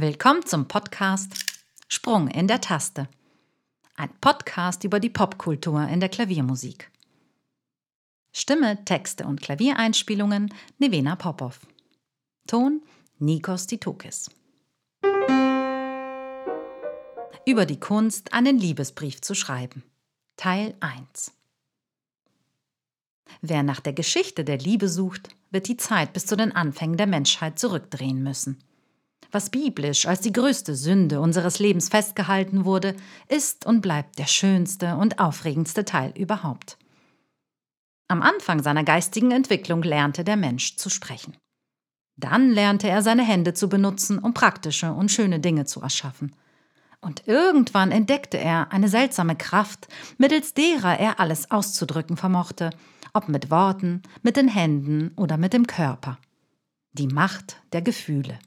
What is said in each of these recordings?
Willkommen zum Podcast Sprung in der Taste. Ein Podcast über die Popkultur in der Klaviermusik. Stimme, Texte und Klaviereinspielungen Nevena Popov. Ton Nikos Titokis. Über die Kunst, einen Liebesbrief zu schreiben. Teil 1. Wer nach der Geschichte der Liebe sucht, wird die Zeit bis zu den Anfängen der Menschheit zurückdrehen müssen. Was biblisch als die größte Sünde unseres Lebens festgehalten wurde, ist und bleibt der schönste und aufregendste Teil überhaupt. Am Anfang seiner geistigen Entwicklung lernte der Mensch zu sprechen. Dann lernte er seine Hände zu benutzen, um praktische und schöne Dinge zu erschaffen. Und irgendwann entdeckte er eine seltsame Kraft, mittels derer er alles auszudrücken vermochte, ob mit Worten, mit den Händen oder mit dem Körper. Die Macht der Gefühle.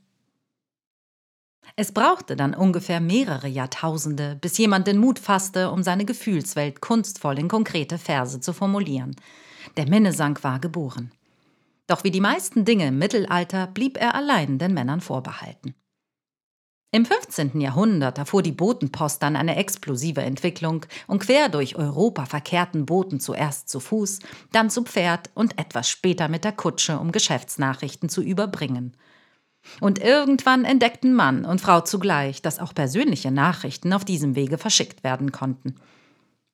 Es brauchte dann ungefähr mehrere Jahrtausende, bis jemand den Mut fasste, um seine Gefühlswelt kunstvoll in konkrete Verse zu formulieren. Der Minnesang war geboren. Doch wie die meisten Dinge im Mittelalter blieb er allein den Männern vorbehalten. Im 15. Jahrhundert erfuhr die Botenpost dann eine explosive Entwicklung und quer durch Europa verkehrten Boten zuerst zu Fuß, dann zu Pferd und etwas später mit der Kutsche, um Geschäftsnachrichten zu überbringen. Und irgendwann entdeckten Mann und Frau zugleich, dass auch persönliche Nachrichten auf diesem Wege verschickt werden konnten.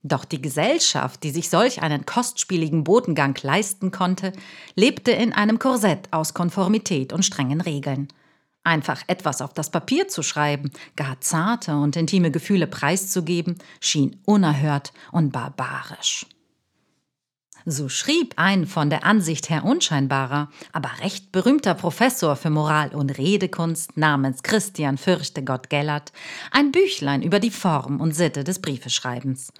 Doch die Gesellschaft, die sich solch einen kostspieligen Botengang leisten konnte, lebte in einem Korsett aus Konformität und strengen Regeln. Einfach etwas auf das Papier zu schreiben, gar zarte und intime Gefühle preiszugeben, schien unerhört und barbarisch. So schrieb ein von der Ansicht her unscheinbarer, aber recht berühmter Professor für Moral und Redekunst namens Christian Fürchtegott Gellert ein Büchlein über die Form und Sitte des Briefeschreibens.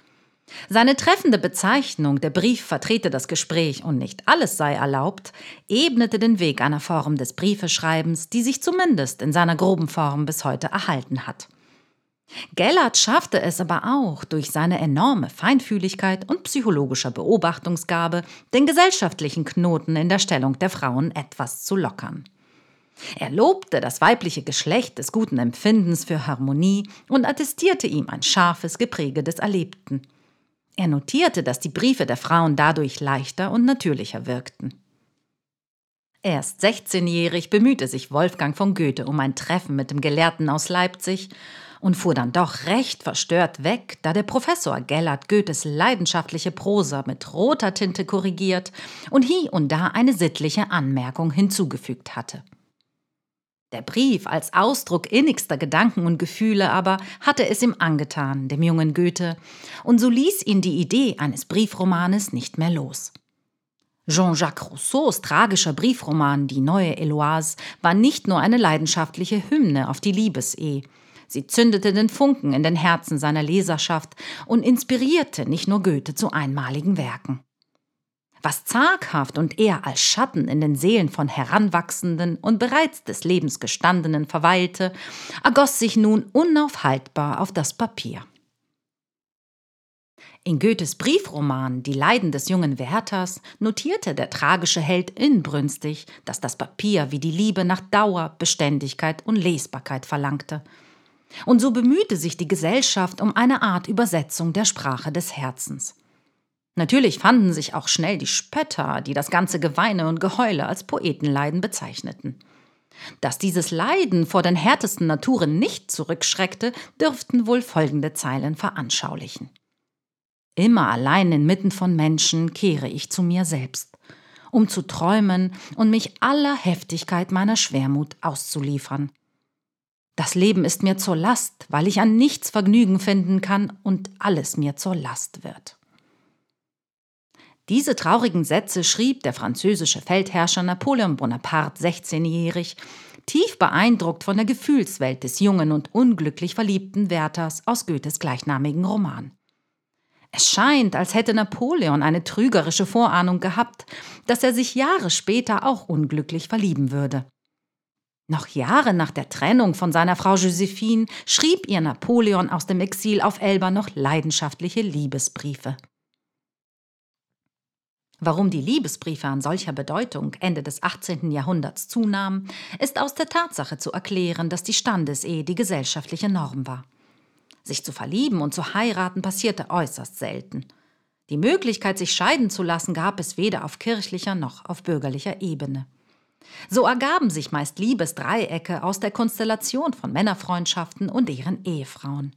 Seine treffende Bezeichnung, der Brief vertrete das Gespräch und nicht alles sei erlaubt, ebnete den Weg einer Form des Briefeschreibens, die sich zumindest in seiner groben Form bis heute erhalten hat. Gellert schaffte es aber auch, durch seine enorme Feinfühligkeit und psychologischer Beobachtungsgabe den gesellschaftlichen Knoten in der Stellung der Frauen etwas zu lockern. Er lobte das weibliche Geschlecht des guten Empfindens für Harmonie und attestierte ihm ein scharfes Gepräge des Erlebten. Er notierte, dass die Briefe der Frauen dadurch leichter und natürlicher wirkten. Erst 16-jährig bemühte sich Wolfgang von Goethe um ein Treffen mit dem Gelehrten aus Leipzig und fuhr dann doch recht verstört weg, da der Professor Gellert Goethes leidenschaftliche Prosa mit roter Tinte korrigiert und hie und da eine sittliche Anmerkung hinzugefügt hatte. Der Brief als Ausdruck innigster Gedanken und Gefühle aber hatte es ihm angetan, dem jungen Goethe, und so ließ ihn die Idee eines Briefromanes nicht mehr los. Jean-Jacques Rousseaus tragischer Briefroman Die neue Eloise war nicht nur eine leidenschaftliche Hymne auf die Liebesehe, sie zündete den Funken in den Herzen seiner Leserschaft und inspirierte nicht nur Goethe zu einmaligen Werken. Was zaghaft und eher als Schatten in den Seelen von Heranwachsenden und bereits des Lebens gestandenen verweilte, ergoss sich nun unaufhaltbar auf das Papier. In Goethes Briefroman Die Leiden des jungen Werthers notierte der tragische Held inbrünstig, dass das Papier wie die Liebe nach Dauer, Beständigkeit und Lesbarkeit verlangte. Und so bemühte sich die Gesellschaft um eine Art Übersetzung der Sprache des Herzens. Natürlich fanden sich auch schnell die Spötter, die das ganze Geweine und Geheule als Poetenleiden bezeichneten. Dass dieses Leiden vor den härtesten Naturen nicht zurückschreckte, dürften wohl folgende Zeilen veranschaulichen. Immer allein inmitten von Menschen kehre ich zu mir selbst, um zu träumen und mich aller Heftigkeit meiner Schwermut auszuliefern. Das Leben ist mir zur Last, weil ich an nichts Vergnügen finden kann und alles mir zur Last wird. Diese traurigen Sätze schrieb der französische Feldherrscher Napoleon Bonaparte 16-jährig, tief beeindruckt von der Gefühlswelt des jungen und unglücklich verliebten Werthers aus Goethes gleichnamigen Roman. Es scheint, als hätte Napoleon eine trügerische Vorahnung gehabt, dass er sich Jahre später auch unglücklich verlieben würde. Noch Jahre nach der Trennung von seiner Frau Josephine schrieb ihr Napoleon aus dem Exil auf Elba noch leidenschaftliche Liebesbriefe. Warum die Liebesbriefe an solcher Bedeutung Ende des 18. Jahrhunderts zunahmen, ist aus der Tatsache zu erklären, dass die Standesehe die gesellschaftliche Norm war. Sich zu verlieben und zu heiraten passierte äußerst selten. Die Möglichkeit, sich scheiden zu lassen, gab es weder auf kirchlicher noch auf bürgerlicher Ebene. So ergaben sich meist Liebesdreiecke aus der Konstellation von Männerfreundschaften und deren Ehefrauen.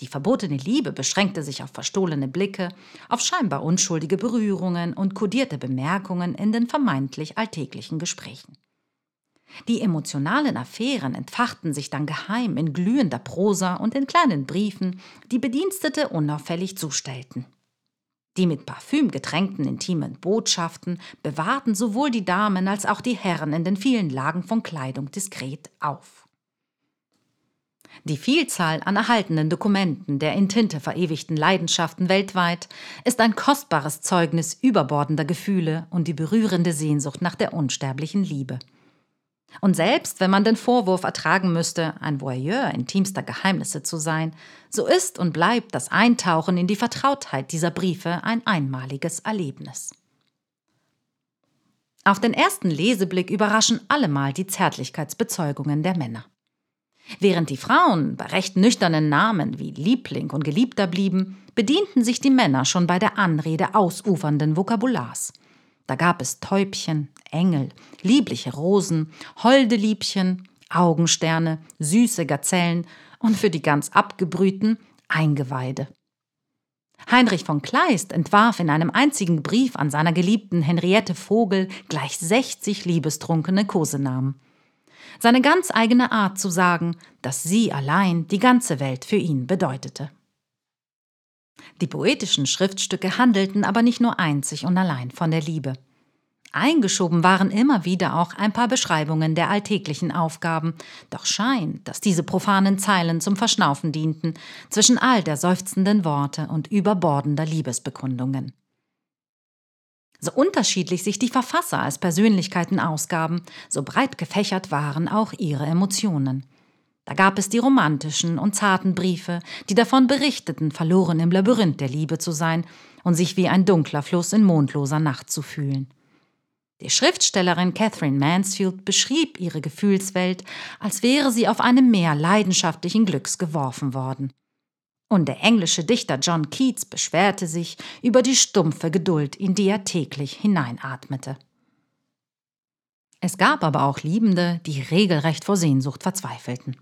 Die verbotene Liebe beschränkte sich auf verstohlene Blicke, auf scheinbar unschuldige Berührungen und kodierte Bemerkungen in den vermeintlich alltäglichen Gesprächen. Die emotionalen Affären entfachten sich dann geheim in glühender Prosa und in kleinen Briefen, die Bedienstete unauffällig zustellten. Die mit Parfüm getränkten intimen Botschaften bewahrten sowohl die Damen als auch die Herren in den vielen Lagen von Kleidung diskret auf. Die Vielzahl an erhaltenen Dokumenten der in Tinte verewigten Leidenschaften weltweit ist ein kostbares Zeugnis überbordender Gefühle und die berührende Sehnsucht nach der unsterblichen Liebe. Und selbst wenn man den Vorwurf ertragen müsste, ein Voyeur intimster Geheimnisse zu sein, so ist und bleibt das Eintauchen in die Vertrautheit dieser Briefe ein einmaliges Erlebnis. Auf den ersten Leseblick überraschen allemal die Zärtlichkeitsbezeugungen der Männer. Während die Frauen bei recht nüchternen Namen wie Liebling und Geliebter blieben, bedienten sich die Männer schon bei der Anrede ausufernden Vokabulars. Da gab es Täubchen, Engel, liebliche Rosen, holde Liebchen, Augensterne, süße Gazellen und für die ganz Abgebrühten Eingeweide. Heinrich von Kleist entwarf in einem einzigen Brief an seiner geliebten Henriette Vogel gleich 60 liebestrunkene Kosenamen seine ganz eigene Art zu sagen, dass sie allein die ganze Welt für ihn bedeutete. Die poetischen Schriftstücke handelten aber nicht nur einzig und allein von der Liebe. Eingeschoben waren immer wieder auch ein paar Beschreibungen der alltäglichen Aufgaben, doch scheint, dass diese profanen Zeilen zum Verschnaufen dienten zwischen all der seufzenden Worte und überbordender Liebesbekundungen. So unterschiedlich sich die Verfasser als Persönlichkeiten ausgaben, so breit gefächert waren auch ihre Emotionen. Da gab es die romantischen und zarten Briefe, die davon berichteten, verloren im Labyrinth der Liebe zu sein und sich wie ein dunkler Fluss in mondloser Nacht zu fühlen. Die Schriftstellerin Catherine Mansfield beschrieb ihre Gefühlswelt, als wäre sie auf einem Meer leidenschaftlichen Glücks geworfen worden. Und der englische Dichter John Keats beschwerte sich über die stumpfe Geduld, in die er täglich hineinatmete. Es gab aber auch Liebende, die regelrecht vor Sehnsucht verzweifelten.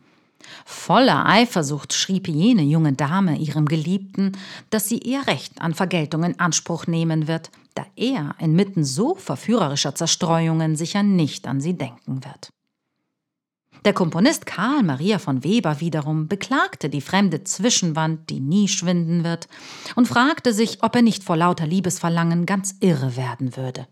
Voller Eifersucht schrieb jene junge Dame ihrem Geliebten, dass sie ihr Recht an Vergeltung in Anspruch nehmen wird, da er inmitten so verführerischer Zerstreuungen sicher nicht an sie denken wird. Der Komponist Karl Maria von Weber wiederum beklagte die fremde Zwischenwand, die nie schwinden wird, und fragte sich, ob er nicht vor lauter Liebesverlangen ganz irre werden würde.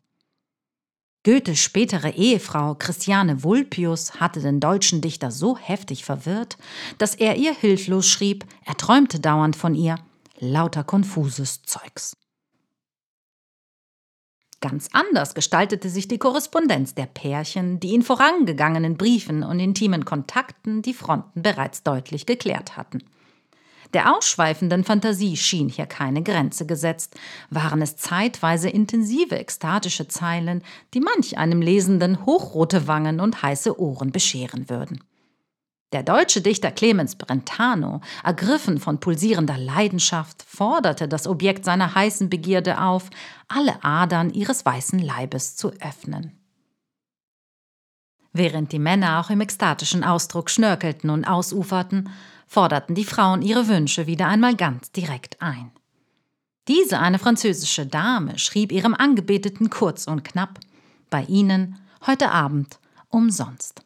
Goethes spätere Ehefrau Christiane Vulpius hatte den deutschen Dichter so heftig verwirrt, dass er ihr hilflos schrieb, er träumte dauernd von ihr, lauter konfuses Zeugs. Ganz anders gestaltete sich die Korrespondenz der Pärchen, die in vorangegangenen Briefen und intimen Kontakten die Fronten bereits deutlich geklärt hatten. Der ausschweifenden Fantasie schien hier keine Grenze gesetzt, waren es zeitweise intensive ekstatische Zeilen, die manch einem Lesenden hochrote Wangen und heiße Ohren bescheren würden. Der deutsche Dichter Clemens Brentano, ergriffen von pulsierender Leidenschaft, forderte das Objekt seiner heißen Begierde auf, alle Adern ihres weißen Leibes zu öffnen. Während die Männer auch im ekstatischen Ausdruck schnörkelten und ausuferten, forderten die Frauen ihre Wünsche wieder einmal ganz direkt ein. Diese, eine französische Dame, schrieb ihrem Angebeteten kurz und knapp: Bei Ihnen heute Abend umsonst.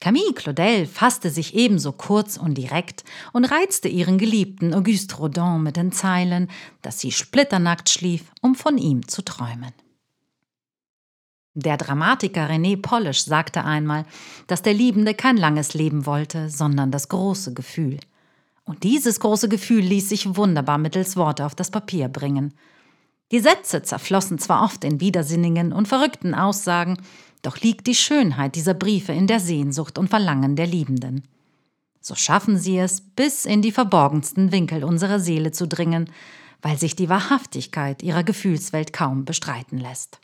Camille Claudel fasste sich ebenso kurz und direkt und reizte ihren Geliebten Auguste Rodin mit den Zeilen, dass sie splitternackt schlief, um von ihm zu träumen. Der Dramatiker René Polish sagte einmal, dass der Liebende kein langes Leben wollte, sondern das große Gefühl. Und dieses große Gefühl ließ sich wunderbar mittels Worte auf das Papier bringen. Die Sätze zerflossen zwar oft in widersinnigen und verrückten Aussagen, doch liegt die Schönheit dieser Briefe in der Sehnsucht und Verlangen der Liebenden. So schaffen sie es, bis in die verborgensten Winkel unserer Seele zu dringen, weil sich die Wahrhaftigkeit ihrer Gefühlswelt kaum bestreiten lässt.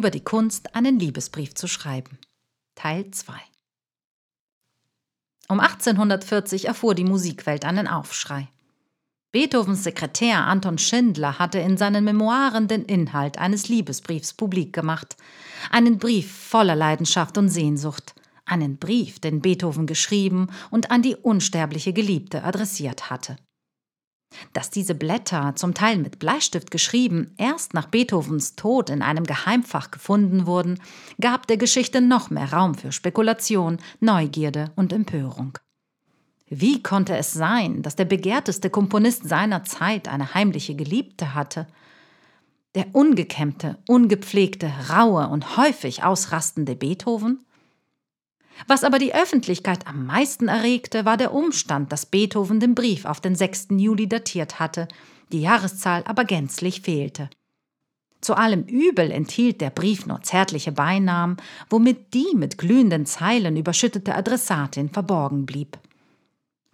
Über die Kunst, einen Liebesbrief zu schreiben. Teil 2 Um 1840 erfuhr die Musikwelt einen Aufschrei. Beethovens Sekretär Anton Schindler hatte in seinen Memoiren den Inhalt eines Liebesbriefs publik gemacht. Einen Brief voller Leidenschaft und Sehnsucht. Einen Brief, den Beethoven geschrieben und an die unsterbliche Geliebte adressiert hatte. Dass diese Blätter, zum Teil mit Bleistift geschrieben, erst nach Beethovens Tod in einem Geheimfach gefunden wurden, gab der Geschichte noch mehr Raum für Spekulation, Neugierde und Empörung. Wie konnte es sein, dass der begehrteste Komponist seiner Zeit eine heimliche Geliebte hatte? Der ungekämmte, ungepflegte, raue und häufig ausrastende Beethoven? Was aber die Öffentlichkeit am meisten erregte, war der Umstand, dass Beethoven den Brief auf den 6. Juli datiert hatte, die Jahreszahl aber gänzlich fehlte. Zu allem Übel enthielt der Brief nur zärtliche Beinamen, womit die mit glühenden Zeilen überschüttete Adressatin verborgen blieb.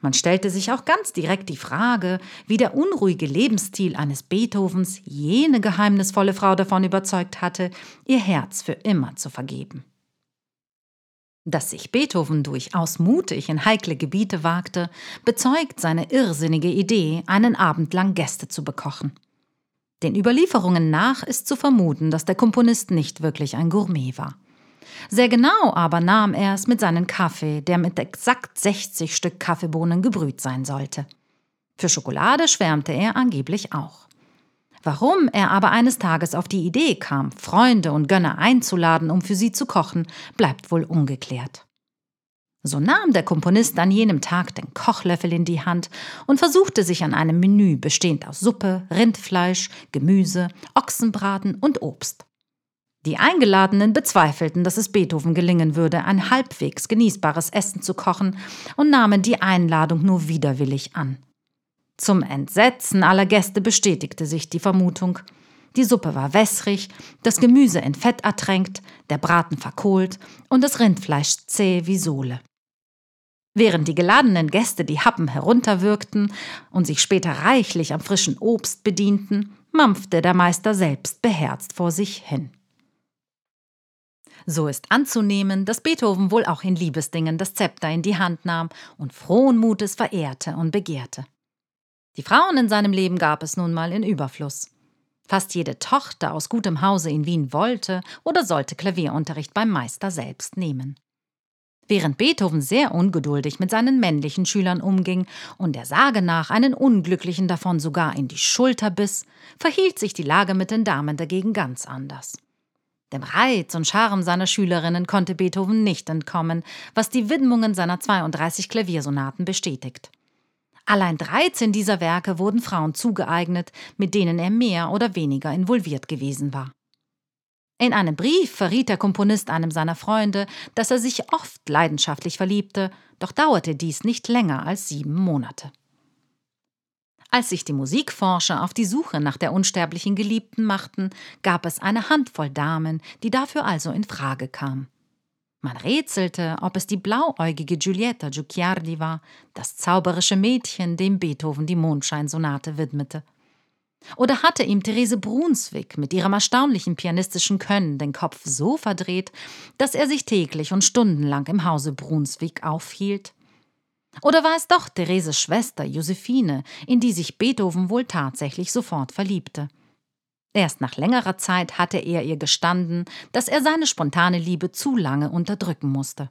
Man stellte sich auch ganz direkt die Frage, wie der unruhige Lebensstil eines Beethovens jene geheimnisvolle Frau davon überzeugt hatte, ihr Herz für immer zu vergeben. Dass sich Beethoven durchaus mutig in heikle Gebiete wagte, bezeugt seine irrsinnige Idee, einen Abend lang Gäste zu bekochen. Den Überlieferungen nach ist zu vermuten, dass der Komponist nicht wirklich ein Gourmet war. Sehr genau aber nahm er es mit seinem Kaffee, der mit exakt 60 Stück Kaffeebohnen gebrüht sein sollte. Für Schokolade schwärmte er angeblich auch. Warum er aber eines Tages auf die Idee kam, Freunde und Gönner einzuladen, um für sie zu kochen, bleibt wohl ungeklärt. So nahm der Komponist an jenem Tag den Kochlöffel in die Hand und versuchte sich an einem Menü bestehend aus Suppe, Rindfleisch, Gemüse, Ochsenbraten und Obst. Die Eingeladenen bezweifelten, dass es Beethoven gelingen würde, ein halbwegs genießbares Essen zu kochen und nahmen die Einladung nur widerwillig an. Zum Entsetzen aller Gäste bestätigte sich die Vermutung. Die Suppe war wässrig, das Gemüse in Fett ertränkt, der Braten verkohlt und das Rindfleisch zäh wie Sohle. Während die geladenen Gäste die Happen herunterwürgten und sich später reichlich am frischen Obst bedienten, mampfte der Meister selbst beherzt vor sich hin. So ist anzunehmen, dass Beethoven wohl auch in Liebesdingen das Zepter in die Hand nahm und frohen Mutes verehrte und begehrte. Die Frauen in seinem Leben gab es nun mal in Überfluss. Fast jede Tochter aus gutem Hause in Wien wollte oder sollte Klavierunterricht beim Meister selbst nehmen. Während Beethoven sehr ungeduldig mit seinen männlichen Schülern umging und der Sage nach einen Unglücklichen davon sogar in die Schulter biss, verhielt sich die Lage mit den Damen dagegen ganz anders. Dem Reiz und Charme seiner Schülerinnen konnte Beethoven nicht entkommen, was die Widmungen seiner 32 Klaviersonaten bestätigt. Allein 13 dieser Werke wurden Frauen zugeeignet, mit denen er mehr oder weniger involviert gewesen war. In einem Brief verriet der Komponist einem seiner Freunde, dass er sich oft leidenschaftlich verliebte, doch dauerte dies nicht länger als sieben Monate. Als sich die Musikforscher auf die Suche nach der unsterblichen Geliebten machten, gab es eine Handvoll Damen, die dafür also in Frage kam. Man rätselte, ob es die blauäugige Giulietta Giucciardi war, das zauberische Mädchen, dem Beethoven die Mondscheinsonate widmete. Oder hatte ihm Therese Brunswick mit ihrem erstaunlichen pianistischen Können den Kopf so verdreht, dass er sich täglich und stundenlang im Hause Brunswick aufhielt? Oder war es doch Thereses Schwester Josephine, in die sich Beethoven wohl tatsächlich sofort verliebte? Erst nach längerer Zeit hatte er ihr gestanden, dass er seine spontane Liebe zu lange unterdrücken musste.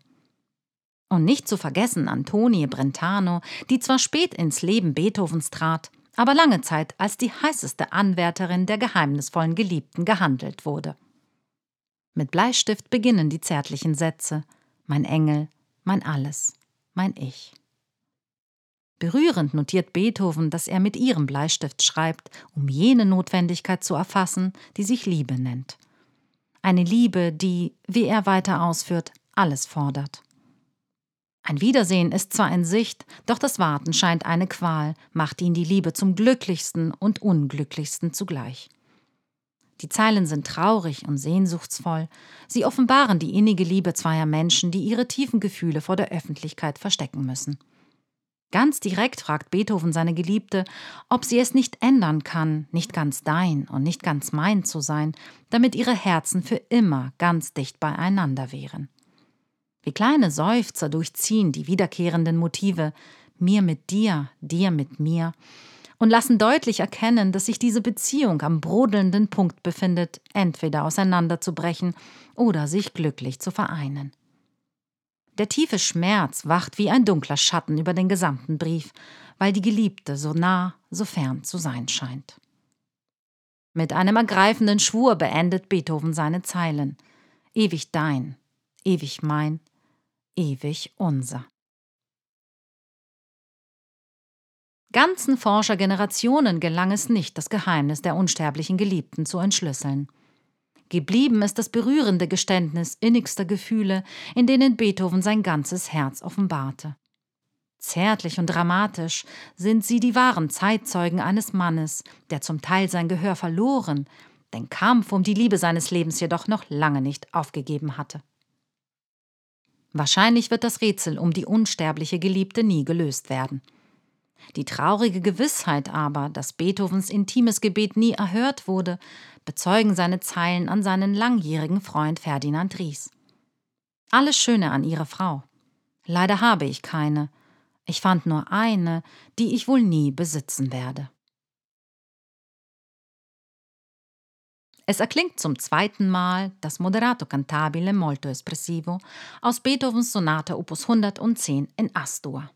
Und nicht zu vergessen Antonie Brentano, die zwar spät ins Leben Beethovens trat, aber lange Zeit als die heißeste Anwärterin der geheimnisvollen Geliebten gehandelt wurde. Mit Bleistift beginnen die zärtlichen Sätze Mein Engel, mein Alles, mein Ich. Berührend notiert Beethoven, dass er mit ihrem Bleistift schreibt, um jene Notwendigkeit zu erfassen, die sich Liebe nennt. Eine Liebe, die, wie er weiter ausführt, alles fordert. Ein Wiedersehen ist zwar in Sicht, doch das Warten scheint eine Qual, macht ihn die Liebe zum glücklichsten und unglücklichsten zugleich. Die Zeilen sind traurig und sehnsuchtsvoll, sie offenbaren die innige Liebe zweier Menschen, die ihre tiefen Gefühle vor der Öffentlichkeit verstecken müssen. Ganz direkt fragt Beethoven seine Geliebte, ob sie es nicht ändern kann, nicht ganz dein und nicht ganz mein zu sein, damit ihre Herzen für immer ganz dicht beieinander wären. Wie kleine Seufzer durchziehen die wiederkehrenden Motive mir mit dir, dir mit mir, und lassen deutlich erkennen, dass sich diese Beziehung am brodelnden Punkt befindet, entweder auseinanderzubrechen oder sich glücklich zu vereinen. Der tiefe Schmerz wacht wie ein dunkler Schatten über den gesamten Brief, weil die Geliebte so nah, so fern zu sein scheint. Mit einem ergreifenden Schwur beendet Beethoven seine Zeilen. Ewig dein, ewig mein, ewig unser. Ganzen Forschergenerationen gelang es nicht, das Geheimnis der unsterblichen Geliebten zu entschlüsseln. Geblieben ist das berührende Geständnis innigster Gefühle, in denen Beethoven sein ganzes Herz offenbarte. Zärtlich und dramatisch sind sie die wahren Zeitzeugen eines Mannes, der zum Teil sein Gehör verloren, den Kampf um die Liebe seines Lebens jedoch noch lange nicht aufgegeben hatte. Wahrscheinlich wird das Rätsel um die unsterbliche Geliebte nie gelöst werden. Die traurige Gewissheit aber, dass Beethovens intimes Gebet nie erhört wurde, bezeugen seine Zeilen an seinen langjährigen Freund Ferdinand Ries. Alles Schöne an ihre Frau. Leider habe ich keine. Ich fand nur eine, die ich wohl nie besitzen werde. Es erklingt zum zweiten Mal das Moderato cantabile molto espressivo aus Beethovens Sonate Opus 110 in Astur.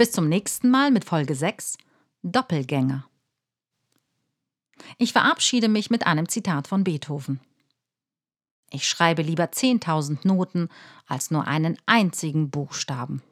Bis zum nächsten Mal mit Folge 6 Doppelgänger. Ich verabschiede mich mit einem Zitat von Beethoven. Ich schreibe lieber 10.000 Noten als nur einen einzigen Buchstaben.